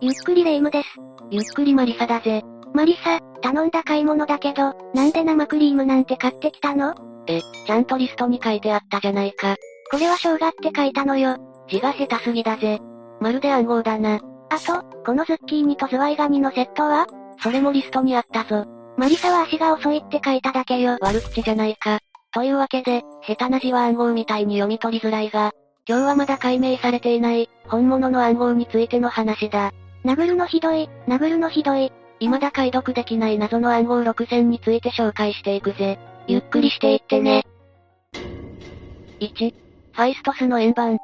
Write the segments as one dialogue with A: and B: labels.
A: ゆっくりレ夢ムです。
B: ゆっくりマリサだぜ。
A: マリサ、頼んだ買い物だけど、なんで生クリームなんて買ってきたの？
B: え、ちゃんとリストに書いてあったじゃないか。
A: これは生姜って書いたのよ。
B: 字が下手すぎだぜ。まるで暗号だな。
A: あと、このズッキーニとズワイガニのセットは？
B: それもリストにあったぞ。
A: マリサは足が遅いって書いただけよ。
B: 悪口じゃないか。というわけで、下手な字は暗号みたいに読み取りづらいが、今日はまだ解明されていない、本物の暗号についての話だ。
A: 殴るのひどい、殴るのひどい。
B: 未だ解読できない謎の暗号6000について紹介していくぜ。ゆっくりしていってね。1、ファイストスの円盤。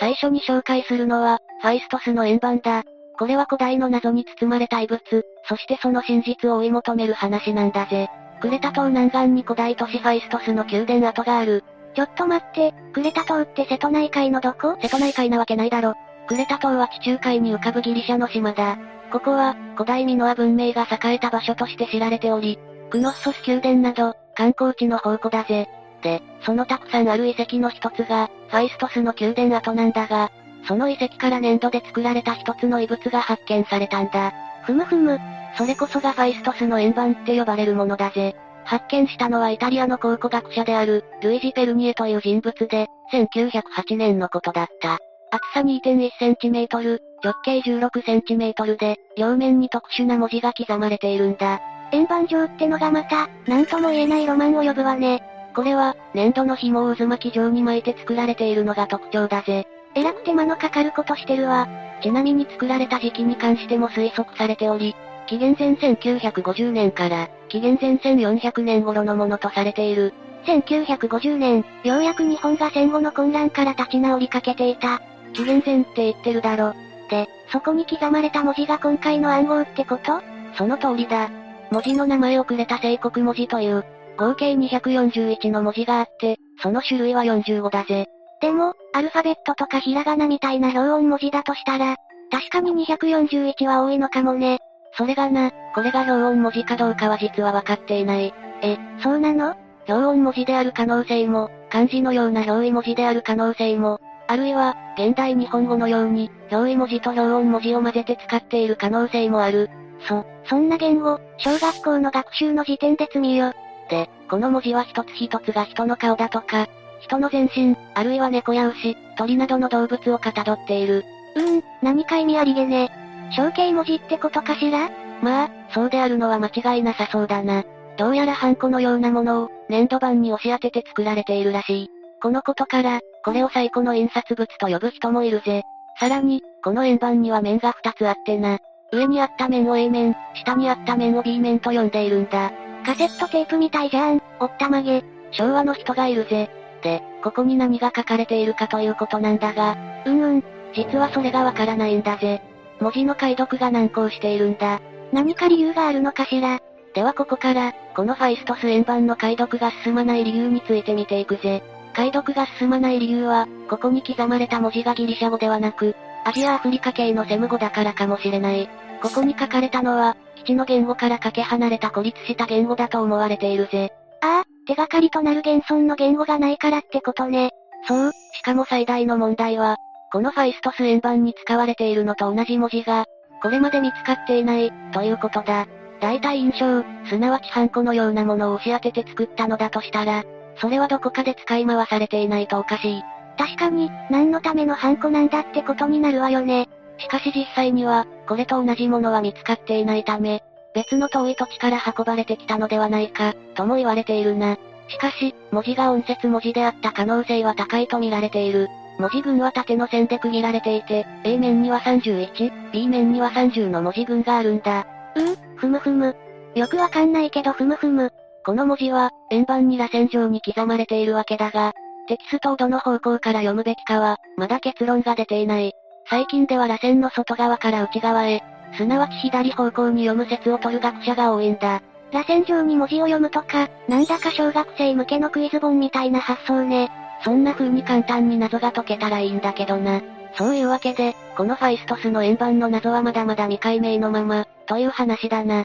B: 最初に紹介するのは、ファイストスの円盤だ。これは古代の謎に包まれた遺物、そしてその真実を追い求める話なんだぜ。クレタ島南岸に古代都市ファイストスの宮殿跡がある。
A: ちょっと待って、クレタ島って瀬戸内海のどこ？
B: 瀬戸内海なわけないだろ。クレタ島は地中海に浮かぶギリシャの島だ。ここは、古代ミノア文明が栄えた場所として知られており、クノッソス宮殿など、観光地の宝庫だぜ。で、そのたくさんある遺跡の一つが、ファイストスの宮殿跡なんだが、その遺跡から粘土で作られた一つの遺物が発見されたんだ。
A: ふむふむ。
B: それこそがファイストスの円盤って呼ばれるものだぜ。発見したのはイタリアの考古学者である、ルイジ・ペルニエという人物で、1908年のことだった。厚さ2.1センチメートル、直径16センチメートルで、両面に特殊な文字が刻まれているんだ。
A: 円盤状ってのがまた、なんとも言えないロマンを呼ぶわね。
B: これは、粘土の紐を渦巻き状に巻いて作られているのが特徴だぜ。
A: えらく手間のかかることしてるわ。
B: ちなみに作られた時期に関しても推測されており、紀元前1950年から、紀元前1400年頃のものとされている。
A: 1950年、ようやく日本が戦後の混乱から立ち直りかけていた。
B: 紀元前って言ってるだろ。
A: で、そこに刻まれた文字が今回の暗号ってこと？
B: その通りだ。文字の名前をくれた聖国文字という、合計241の文字があって、その種類は45だぜ。
A: でも、アルファベットとかひらがなみたいな表音文字だとしたら、確かに241は多いのかもね。
B: それがな、これが表音文字かどうかは実は分かっていない。
A: え、そうなの？
B: 表音文字である可能性も、漢字のような表意文字である可能性も、あるいは、現代日本語のように、表意文字と表音文字を混ぜて使っている可能性もある。
A: そ、そんな言語、小学校の学習の時点で罪よ。
B: で、この文字は一つ一つが人の顔だとか、人の全身、あるいは猫や牛、鳥などの動物をかたどっている。
A: うーん、何か意味ありげね。象形文字ってことかしら？
B: まあ、そうであるのは間違いなさそうだな。どうやらハンコのようなものを、粘土板に押し当てて作られているらしい。このことから、これを最古の印刷物と呼ぶ人もいるぜ。さらに、この円盤には面が2つあってな。上にあった面を A 面、下にあった面を B 面と呼んでいるんだ。
A: カセットテープみたいじゃん、おったまげ。
B: 昭和の人がいるぜ。で、ここに何が書かれているかということなんだが、
A: うんうん、
B: 実はそれがわからないんだぜ。文字の解読が難航しているんだ。
A: 何か理由があるのかしら
B: ではここから、このファイストス円盤の解読が進まない理由について見ていくぜ。解読が進まない理由は、ここに刻まれた文字がギリシャ語ではなく、アジアアフリカ系のセム語だからかもしれない。ここに書かれたのは、基地の言語からかけ離れた孤立した言語だと思われているぜ。
A: ああ、手がかりとなる現存の言語がないからってことね。
B: そう、しかも最大の問題は、このファイストス円盤に使われているのと同じ文字が、これまで見つかっていない、ということだ。大体印象、すなわちハンコのようなものを押し当てて作ったのだとしたら、それはどこかで使い回されていないとおかしい。
A: 確かに、何のためのハンコなんだってことになるわよね。
B: しかし実際には、これと同じものは見つかっていないため、別の遠い土地から運ばれてきたのではないか、とも言われているな。しかし、文字が音節文字であった可能性は高いと見られている。文字群は縦の線で区切られていて、A 面には31、B 面には30の文字群があるんだ。
A: うー、ふむふむ。よくわかんないけどふむふむ。
B: この文字は、円盤に螺旋状に刻まれているわけだが、テキストをどの方向から読むべきかは、まだ結論が出ていない。最近では螺旋の外側から内側へ、すなわち左方向に読む説を取る学者が多いんだ。
A: 螺旋状に文字を読むとか、なんだか小学生向けのクイズ本みたいな発想ね。
B: そんな風に簡単に謎が解けたらいいんだけどな。そういうわけで、このファイストスの円盤の謎はまだまだ未解明のまま、という話だな。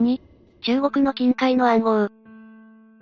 B: 2、中国の近海の暗号。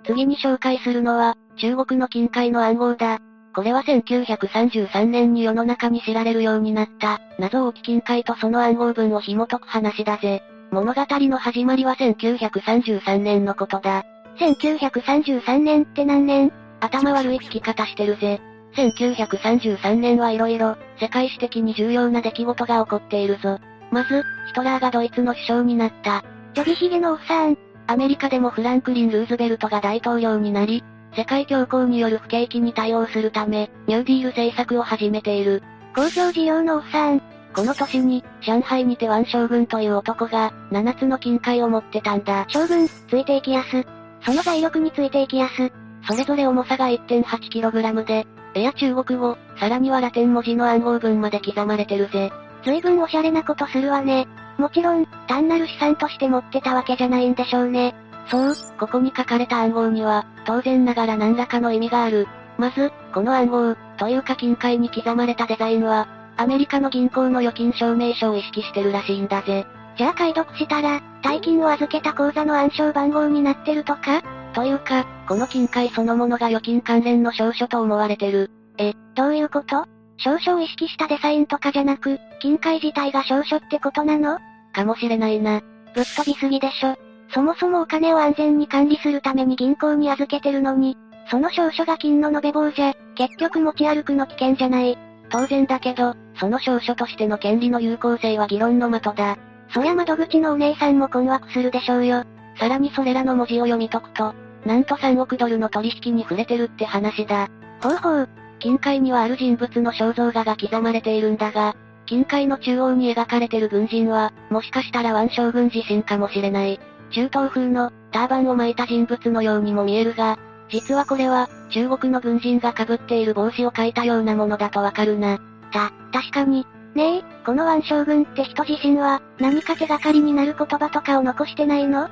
B: 次に紹介するのは、中国の近海の暗号だ。これは1933年に世の中に知られるようになった、謎多き金塊とその暗号文を紐解く話だぜ。物語の始まりは1933年のことだ。
A: 1933年って何年？
B: 頭悪い聞き方してるぜ。1933年はいろいろ、世界史的に重要な出来事が起こっているぞ。まず、ヒトラーがドイツの首相になった。
A: ちょびひげのおっさん。
B: アメリカでもフランクリン・ルーズベルトが大統領になり、世界恐慌による不景気に対応するため、ニューディール政策を始めている。
A: 公共事業のおっさん。
B: この年に、上海にてワン将軍という男が、7つの金塊を持ってたんだ。
A: 将軍、ついていきやす。その財力についていきやす。
B: それぞれ重さが 1.8kg で、絵や中国語、さらにはラテン文字の暗号文まで刻まれてるぜ。
A: 随分おしゃれなことするわね。もちろん、単なる資産として持ってたわけじゃないんでしょうね。
B: そう、ここに書かれた暗号には、当然ながら何らかの意味がある。まず、この暗号、というか金塊に刻まれたデザインは、アメリカの銀行の預金証明書を意識してるらしいんだぜ。
A: じゃあ解読したら、大金を預けた口座の暗証番号になってるとか？
B: というか、この金塊そのものが預金関連の証書と思われてる。
A: え、どういうこと？証書を意識したデザインとかじゃなく、金塊自体が証書ってことなの？
B: かもしれないな。
A: ぶっ飛びすぎでしょ。そもそもお金を安全に管理するために銀行に預けてるのに、その証書が金の延べ棒じゃ、結局持ち歩くの危険じゃない。
B: 当然だけど、その証書としての権利の有効性は議論の的だ。
A: そりゃ窓口のお姉さんも困惑するでしょうよ。
B: さらにそれらの文字を読み解くと、なんと3億ドルの取引に触れてるって話だ。
A: ほうほう。
B: 金塊にはある人物の肖像画が刻まれているんだが、金塊の中央に描かれてる軍人は、もしかしたらワン将軍自身かもしれない。中東風の、ターバンを巻いた人物のようにも見えるが、実はこれは、中国の軍人が被っている帽子を描いたようなものだとわかるな。
A: た、確かに。ねえ、このワン将軍って人自身は、何か手がかりになる言葉とかを残してないの？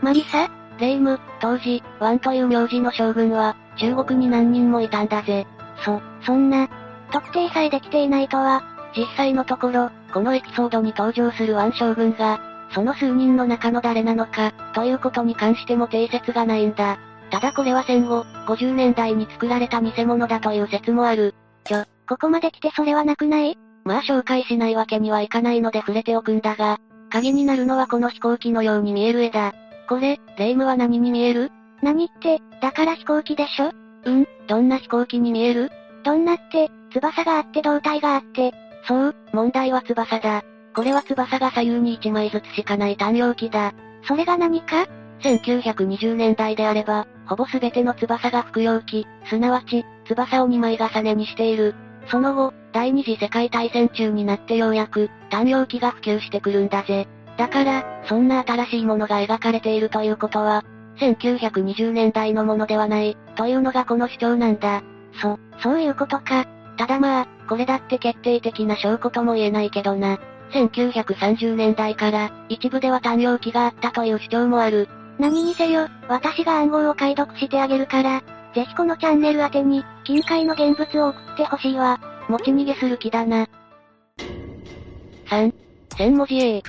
A: マリサ
B: レイム、当時、ワンという名字の将軍は、中国に何人もいたんだぜ。
A: そ、そんな、特定さえできていないとは、
B: 実際のところ、このエピソードに登場するワン将軍が、その数人の中の誰なのか、ということに関しても定説がないんだ。ただこれは戦後、50年代に作られた偽物だという説もある。
A: ここまで来てそれはなくない？
B: まあ紹介しないわけにはいかないので触れておくんだが、鍵になるのはこの飛行機のように見える絵だ。これ、レイムは何に見える？
A: 何って、だから飛行機でしょ？
B: うん、どんな飛行機に見える？
A: どんなって、翼があって胴体があって。
B: そう、問題は翼だ。これは翼が左右に1枚ずつしかない単葉機だ。
A: それが何か
B: ?1920 年代であれば、ほぼ全ての翼が服用機、すなわち、翼を2枚重ねにしている。その後、第二次世界大戦中になってようやく、単葉機が普及してくるんだぜ。だから、そんな新しいものが描かれているということは、1920年代のものではない、というのがこの主張なんだ。
A: そ、そういうことか。
B: ただまあ、これだって決定的な証拠とも言えないけどな。1930年代から、一部では単葉機があったという主張もある。
A: 何にせよ、私が暗号を解読してあげるから、ぜひこのチャンネル宛てに、金塊の現物を送ってほしいわ。
B: 持ち逃げする気だな。3、千文字 A。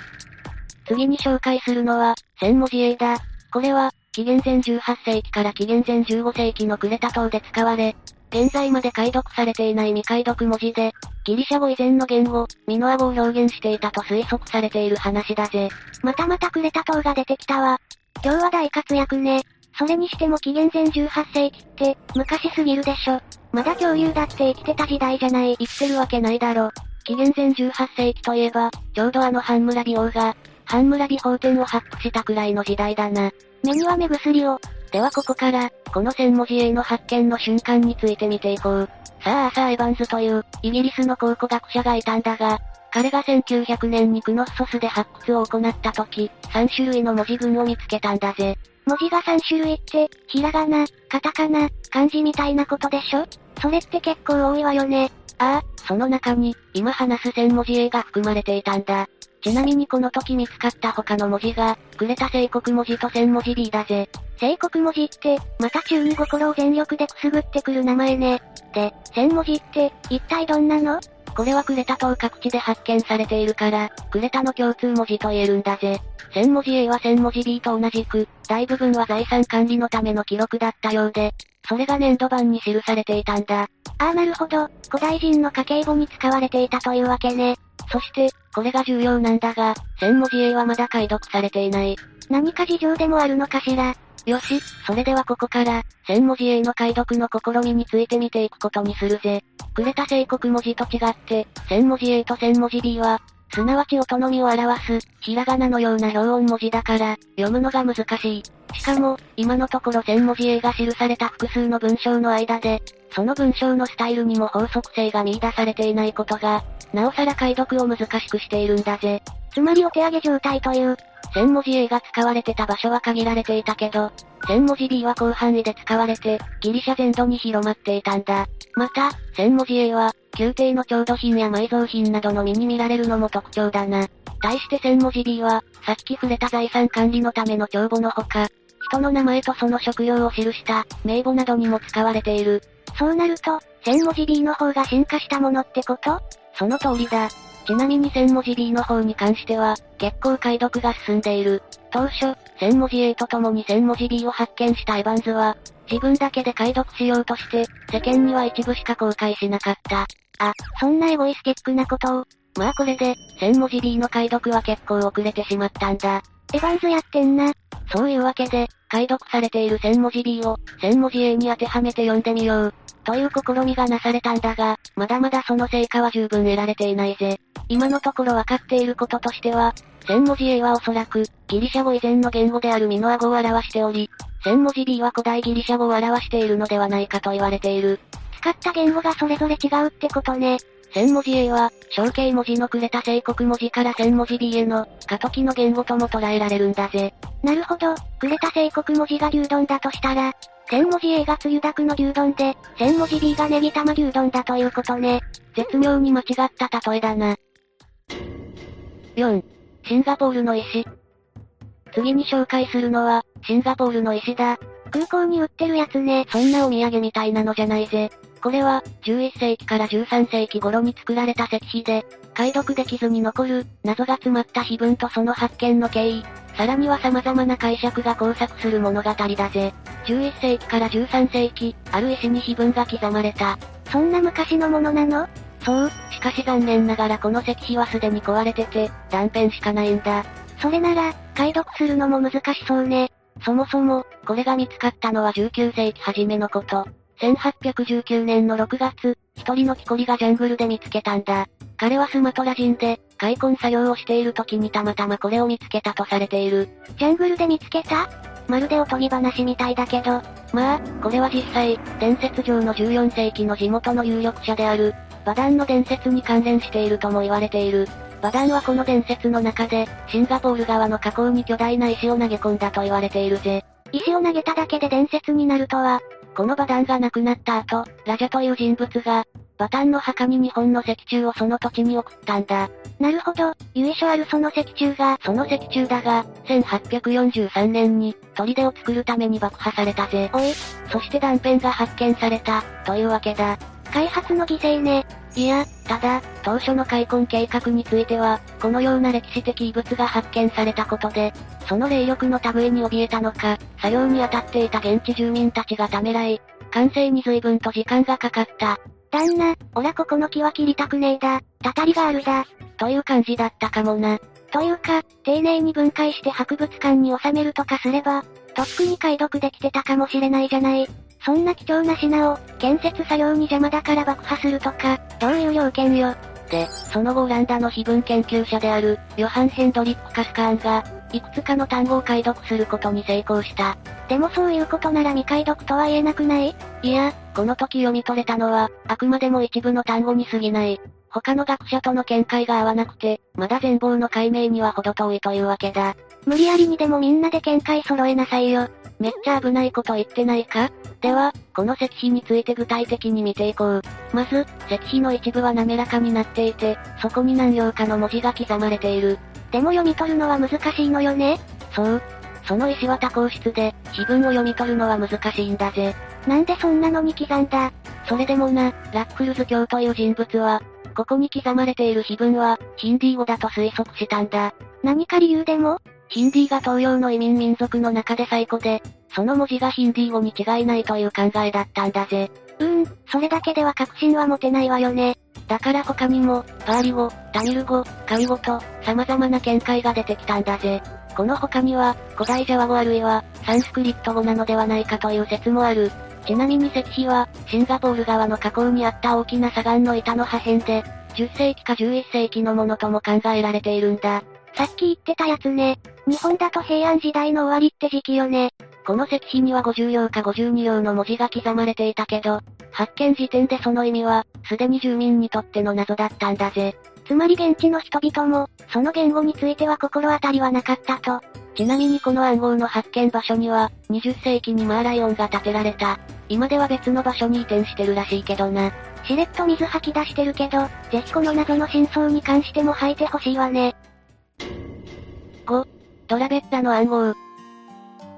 B: 次に紹介するのは、千文字 A だ。これは、紀元前18世紀から紀元前15世紀のクレタ島で使われ、現在まで解読されていない未解読文字で、ギリシャ語以前の言語、ミノア語を表現していたと推測されている話だぜ。
A: またまたクレタ島が出てきたわ。今日は大活躍ね。それにしても紀元前18世紀って、昔すぎるでしょ。まだ恐竜だって生きてた時代じゃない。
B: 生きてるわけないだろ。紀元前18世紀といえば、ちょうどあのハンムラビ王が、ハンムラビ法典を発布したくらいの時代だな。
A: 目には目薬を。
B: ではここから、この千文字 A の発見の瞬間について見ていこう。さあアーサー・エヴァンズという、イギリスの考古学者がいたんだが、彼が1900年にクノッソスで発掘を行った時、3種類の文字群を見つけたんだぜ。
A: 文字が3種類って、ひらがな、カタカナ、漢字みたいなことでしょ？それって結構多いわよね。
B: ああ、その中に、今話す千文字 A が含まれていたんだ。ちなみにこの時見つかった他の文字が、くれた聖国文字と千文字 B だぜ。
A: 聖国文字って、また中に心を全力でくすぐってくる名前ね。で、千文字って、一体どんなの？
B: これはクレタ島各地で発見されているから、クレタの共通文字と言えるんだぜ。千文字 A は千文字 B と同じく、大部分は財産管理のための記録だったようで、それが粘土板に記されていたんだ。
A: ああなるほど、古代人の家計簿に使われていたというわけね。
B: そして、これが重要なんだが、千文字英はまだ解読されていない。
A: 何か事情でもあるのかしら。
B: よし、それではここから、千文字英の解読の試みについて見ていくことにするぜ。クレタ聖国文字と違って、千文字 A と千文字 B は、すなわち音のみを表す、ひらがなのような表音文字だから、読むのが難しい。しかも、今のところ千文字 A が記された複数の文章の間で、その文章のスタイルにも法則性が見出されていないことが、なおさら解読を難しくしているんだぜ。
A: つまりお手上げ状態という。
B: 千文字 A が使われてた場所は限られていたけど、千文字 B は広範囲で使われて、ギリシャ全土に広まっていたんだ。また、千文字 A は、宮廷の調度品や埋蔵品などの身に見られるのも特徴だな。対して千文字 B は、さっき触れた財産管理のための帳簿のほか、人の名前とその職業を記した名簿などにも使われている。
A: そうなると、千文字 B の方が進化したものってこと？
B: その通りだ。ちなみに千文字 B の方に関しては、結構解読が進んでいる。当初、千文字 A と共に千文字 B を発見したエヴァンズは、自分だけで解読しようとして、世間には一部しか公開しなかった。
A: あ、そんなエゴイスティックなことを。
B: まあこれで、千文字 B の解読は結構遅れてしまったんだ。
A: エヴァンズやってんな。
B: そういうわけで、解読されている千文字 B を、千文字 A に当てはめて読んでみよう。という試みがなされたんだが、まだまだその成果は十分得られていないぜ。今のところ分かっていることとしては、千文字 A はおそらく、ギリシャ語以前の言語であるミノア語を表しており、千文字 B は古代ギリシャ語を表しているのではないかと言われている。
A: 使った言語がそれぞれ違うってことね。
B: 千文字 A は、象形文字のくれた聖国文字から千文字 B への、過渡期の言語とも捉えられるんだぜ。
A: なるほど、くれた聖国文字が牛丼だとしたら、千文字 A がつゆだくの牛丼で、千文字 B がネギ玉牛丼だということね。
B: 絶妙に間違った例えだな。4. シンガポールの石。次に紹介するのは、シンガポールの石だ。
A: 空港に売ってるやつね。
B: そんなお土産みたいなのじゃないぜ。これは、11世紀から13世紀頃に作られた石碑で、解読できずに残る、謎が詰まった碑文とその発見の経緯、さらには様々な解釈が交錯する物語だぜ。11世紀から13世紀、ある石に碑文が刻まれた。
A: そんな昔のものなの？
B: そう、しかし残念ながらこの石碑はすでに壊れてて、断片しかないんだ。
A: それなら、解読するのも難しそうね。
B: そもそも、これが見つかったのは19世紀初めのこと。1819年の6月、一人の木こりがジャングルで見つけたんだ。彼はスマトラ人で、開墾作業をしている時にたまたまこれを見つけたとされている。
A: ジャングルで見つけた？まるでおとぎ話みたいだけど。
B: まあ、これは実際、伝説上の14世紀の地元の有力者である、バダンの伝説に関連しているとも言われている。バダンはこの伝説の中で、シンガポール側の河口に巨大な石を投げ込んだと言われているぜ。
A: 石を投げただけで伝説になるとは、
B: このバダンが亡くなった後、ラジャという人物が、バタンの墓に日本の石柱をその土地に送ったんだ。
A: なるほど、由緒あるその石柱が、
B: その石柱だが、1843年に、砦を作るために爆破されたぜ。
A: おい。
B: そして断片が発見された、というわけだ。
A: 開発の犠牲ね。
B: いや、ただ、当初の開墾計画については、このような歴史的遺物が発見されたことで、その霊力の類に怯えたのか、作業に当たっていた現地住民たちがためらい、完成に随分と時間がかかった。
A: 旦那、おらここの木は切りたくねえだ、たたりがあるだ。
B: という感じだったかもな。
A: というか、丁寧に分解して博物館に収めるとかすれば、とっくに解読できてたかもしれないじゃない。そんな貴重な品を、建設作業に邪魔だから爆破するとか、どういう要件よ。
B: で、その後オランダの非文研究者である、ヨハン・ヘンドリック・カスカーンが、いくつかの単語を解読することに成功した。
A: でもそういうことなら未解読とは言えなくない？
B: いや、この時読み取れたのは、あくまでも一部の単語に過ぎない。他の学者との見解が合わなくて、まだ全貌の解明には程遠いというわけだ。
A: 無理やりにでもみんなで見解揃えなさいよ。
B: めっちゃ危ないこと言ってないか？では、この石碑について具体的に見ていこう。まず、石碑の一部は滑らかになっていて、そこに何行かの文字が刻まれている。
A: でも読み取るのは難しいのよね
B: そう。その石は多項質で、碑文を読み取るのは難しいんだぜ。
A: なんでそんなのに刻んだ？
B: それでもな、ラックルズ教という人物は、ここに刻まれている碑文は、ヒンディー語だと推測したんだ。
A: 何か理由でも？
B: ヒンディーが東洋の移民民族の中で最古で、その文字がヒンディー語に違いないという考えだったんだぜ。
A: うーん、それだけでは確信は持てないわよね。
B: だから他にも、パーリ語、タミル語、カイ語と、様々な見解が出てきたんだぜ。この他には、古代ジャワ語あるいは、サンスクリット語なのではないかという説もある。ちなみに石碑は、シンガポール側の河口にあった大きな砂岩の板の破片で、10世紀か11世紀のものとも考えられているんだ。
A: さっき言ってたやつね。日本だと平安時代の終わりって時期よね。
B: この石碑には50両か52両の文字が刻まれていたけど、発見時点でその意味は、すでに住民にとっての謎だったんだぜ。
A: つまり現地の人々も、その言語については心当たりはなかったと。
B: ちなみにこの暗号の発見場所には、20世紀にマーライオンが建てられた。今では別の場所に移転してるらしいけどな。
A: しれっと水吐き出してるけど、ぜひこの謎の真相に関しても吐いてほしいわね。
B: 5、ドラベッラの暗号。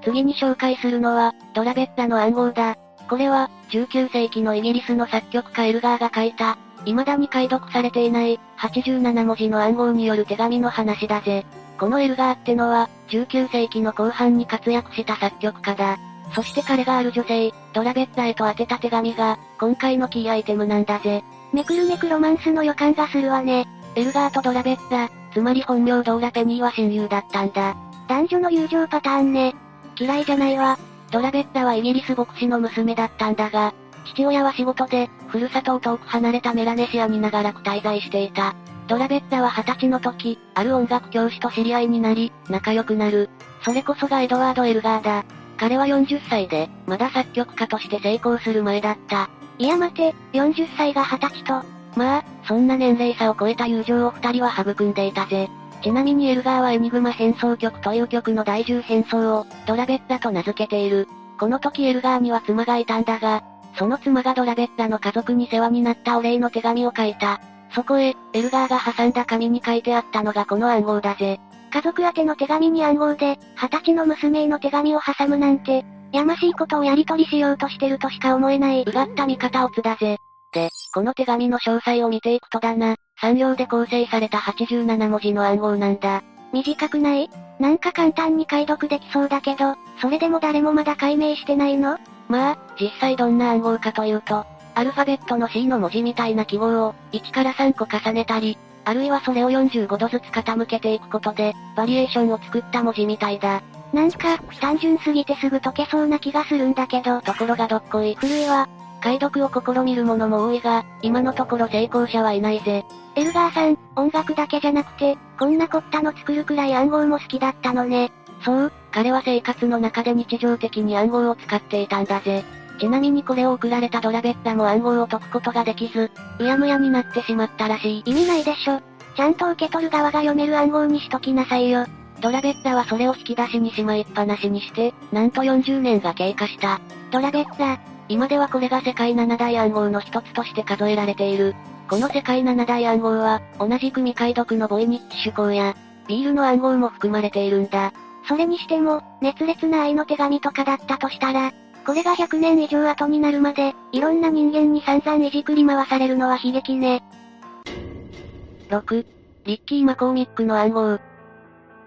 B: 次に紹介するのは、ドラベッラの暗号だ。これは、19世紀のイギリスの作曲家エルガーが書いた、未だに解読されていない、87文字の暗号による手紙の話だぜ。このエルガーってのは、19世紀の後半に活躍した作曲家だ。そして彼がある女性、ドラベッラへと宛てた手紙が、今回のキーアイテムなんだぜ。
A: めくるめくロマンスの予感がするわね。
B: エルガーとドラベッラ、つまり本名ドーラ・ペニーは親友だったんだ。
A: 男女の友情パターンね。嫌いじゃないわ。
B: ドラベッラはイギリス牧師の娘だったんだが、父親は仕事で、ふるさとを遠く離れたメラネシアに長らく滞在していた。ドラベッラは二十歳の時、ある音楽教師と知り合いになり、仲良くなる。それこそがエドワード・エルガーだ。彼は40歳で、まだ作曲家として成功する前だった。
A: いや待て、40歳が20歳と。
B: まあ、そんな年齢差を超えた友情を二人は育んでいたぜ。ちなみにエルガーはエニグマ変奏曲という曲の第10変奏を、ドラベッラと名付けている。この時エルガーには妻がいたんだが、その妻がドラベッラの家族に世話になったお礼の手紙を書いた。そこへ、エルガーが挟んだ紙に書いてあったのがこの暗号だぜ。
A: 家族宛ての手紙に暗号で、二十歳の娘への手紙を挟むなんて、やましいことをやり取りしようとしてるとしか思えない。
B: うがった見方をつだぜ。で、この手紙の詳細を見ていくとだな、3行で構成された87文字の暗号なんだ。
A: 短くない？なんか簡単に解読できそうだけど、それでも誰もまだ解明してないの？
B: まあ、実際どんな暗号かというと、アルファベットの C の文字みたいな記号を、1から3個重ねたり、あるいはそれを45度ずつ傾けていくことで、バリエーションを作った文字みたいだ。
A: なんか、単純すぎてすぐ解けそうな気がするんだけど。
B: ところがどっこい。
A: 古いわ。
B: 解読を試みる者も多いが、今のところ成功者はいないぜ。
A: エルガーさん、音楽だけじゃなくて、こんな凝ったの作るくらい暗号も好きだったのね。
B: そう、彼は生活の中で日常的に暗号を使っていたんだぜ。ちなみにこれを送られたドラベッラも暗号を解くことができず、うやむやになってしまったらしい。
A: 意味ないでしょ。ちゃんと受け取る側が読める暗号にしときなさいよ。
B: ドラベッラはそれを引き出しにしまいっぱなしにして、なんと40年が経過した。
A: ドラベッラ、
B: 今ではこれが世界七大暗号の一つとして数えられている。この世界七大暗号は、同じく未解読のボイニッチ手法や、ビールの暗号も含まれているんだ。
A: それにしても、熱烈な愛の手紙とかだったとしたら、これが100年以上後になるまで、いろんな人間に散々いじくり回されるのは悲劇ね。
B: 6、リッキー・マコーミックの暗号。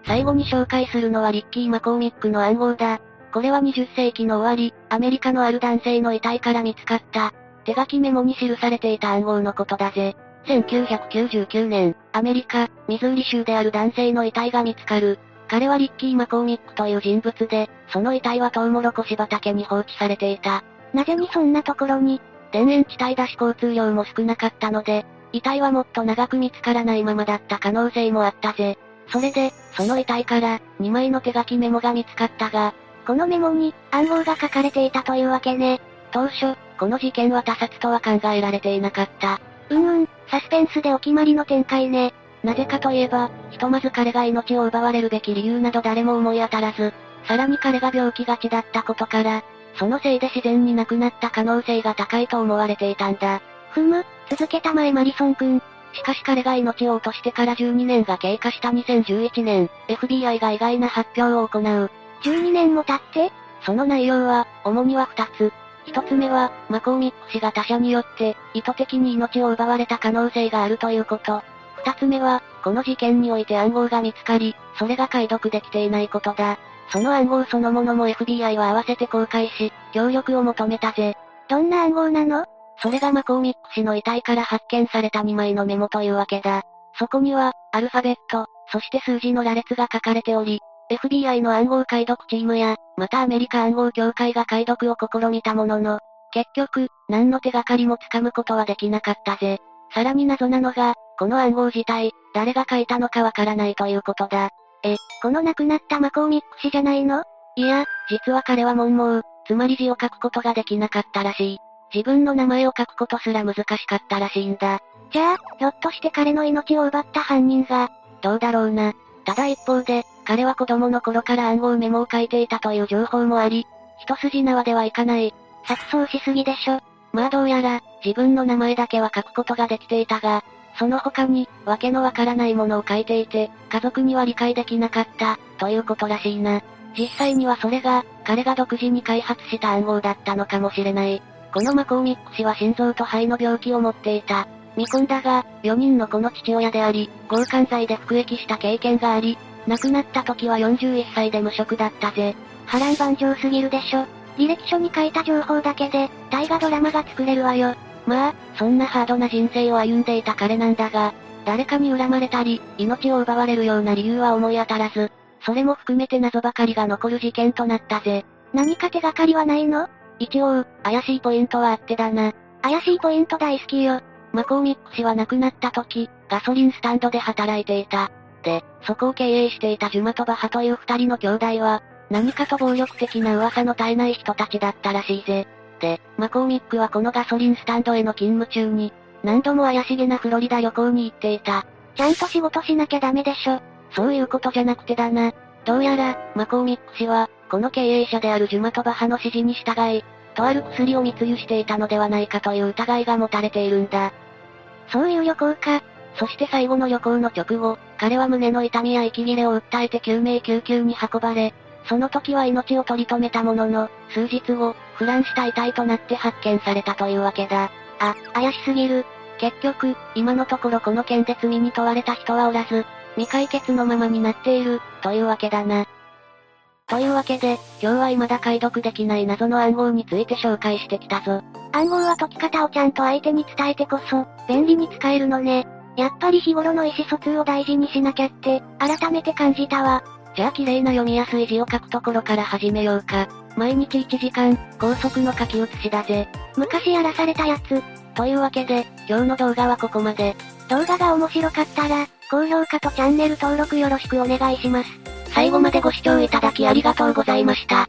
B: 最後に紹介するのはリッキー・マコーミックの暗号だ。これは20世紀の終わり、アメリカのある男性の遺体から見つかった、手書きメモに記されていた暗号のことだぜ。1999年、アメリカ、ミズーリ州である男性の遺体が見つかる。彼はリッキー・マコーミックという人物で、その遺体はトウモロコシ畑に放置されていた。
A: なぜにそんなところに？
B: 田園地帯だし交通量も少なかったので、遺体はもっと長く見つからないままだった可能性もあったぜ。それで、その遺体から、2枚の手書きメモが見つかったが、
A: このメモに、暗号が書かれていたというわけね。
B: 当初、この事件は他殺とは考えられていなかった。
A: うんうん、サスペンスでお決まりの展開ね。
B: なぜかといえば、ひとまず彼が命を奪われるべき理由など誰も思い当たらず、さらに彼が病気がちだったことから、そのせいで自然に亡くなった可能性が高いと思われていたんだ。
A: ふむ、続けたまえマリソン君。
B: しかし彼が命を落としてから12年が経過した2011年、FBI が意外な発表を行う。
A: 12年も経って
B: その内容は、主には2つ。1つ目は、マコーミック氏が他者によって、意図的に命を奪われた可能性があるということ。2つ目は、この事件において暗号が見つかり、それが解読できていないことだ。その暗号そのものも FBI は合わせて公開し、協力を求めたぜ。
A: どんな暗号なの？
B: それがマコーミック氏の遺体から発見された2枚のメモというわけだ。そこには、アルファベット、そして数字の羅列が書かれており、FBI の暗号解読チームや、またアメリカ暗号協会が解読を試みたものの、結局、何の手がかりもつかむことはできなかったぜ。さらに謎なのが、この暗号自体、誰が書いたのかわからないということだ。
A: え、この亡くなったマコーミック氏じゃないの？
B: いや、実は彼は文盲、つまり字を書くことができなかったらしい。自分の名前を書くことすら難しかったらしいんだ。
A: じゃあ、ひょっとして彼の命を奪った犯人が、
B: どうだろうな。ただ一方で、彼は子供の頃から暗号メモを書いていたという情報もあり、一筋縄ではいかない。
A: 錯綜しすぎでしょ。
B: まあどうやら、自分の名前だけは書くことができていたが、その他に、わけのわからないものを書いていて、家族には理解できなかった、ということらしいな。実際にはそれが、彼が独自に開発した暗号だったのかもしれない。このマコーミック氏は心臓と肺の病気を持っていた。見込んだが、4人の子の父親であり、強姦罪で服役した経験があり、亡くなった時は41歳で無職だったぜ。
A: 波乱万丈すぎるでしょ。履歴書に書いた情報だけで、大河ドラマが作れるわよ。
B: まあ、そんなハードな人生を歩んでいた彼なんだが、誰かに恨まれたり、命を奪われるような理由は思い当たらず、それも含めて謎ばかりが残る事件となったぜ。
A: 何か手がかりはないの？
B: 一応、怪しいポイントはあってだな。
A: 怪しいポイント大好きよ。
B: マコーミック氏は亡くなった時、ガソリンスタンドで働いていた。で、そこを経営していたジュマとバハという二人の兄弟は、何かと暴力的な噂の絶えない人たちだったらしいぜ。で、マコーミックはこのガソリンスタンドへの勤務中に、何度も怪しげなフロリダ旅行に行っていた。
A: ちゃんと仕事しなきゃダメでしょ。
B: そういうことじゃなくてだな。どうやら、マコーミック氏は、この経営者であるジュマトバハの指示に従い、とある薬を密輸していたのではないかという疑いが持たれているんだ。
A: そういう旅行か。
B: そして最後の旅行の直後、彼は胸の痛みや息切れを訴えて救命救急に運ばれ、その時は命を取り留めたものの、数日後、腐乱した遺体となって発見されたというわけだ。
A: あ、怪しすぎる。
B: 結局、今のところこの件で罪に問われた人はおらず、未解決のままになっている、というわけだな。というわけで、今日は未だ解読できない謎の暗号について紹介してきたぞ。
A: 暗号は解き方をちゃんと相手に伝えてこそ、便利に使えるのね。やっぱり日頃の意思疎通を大事にしなきゃって、改めて感じたわ。
B: じゃあ綺麗な読みやすい字を書くところから始めようか。毎日1時間、高速の書き写しだぜ。
A: 昔やらされたやつ。
B: というわけで、今日の動画はここまで。
A: 動画が面白かったら、高評価とチャンネル登録よろしくお願いします。
B: 最後までご視聴いただきありがとうございました。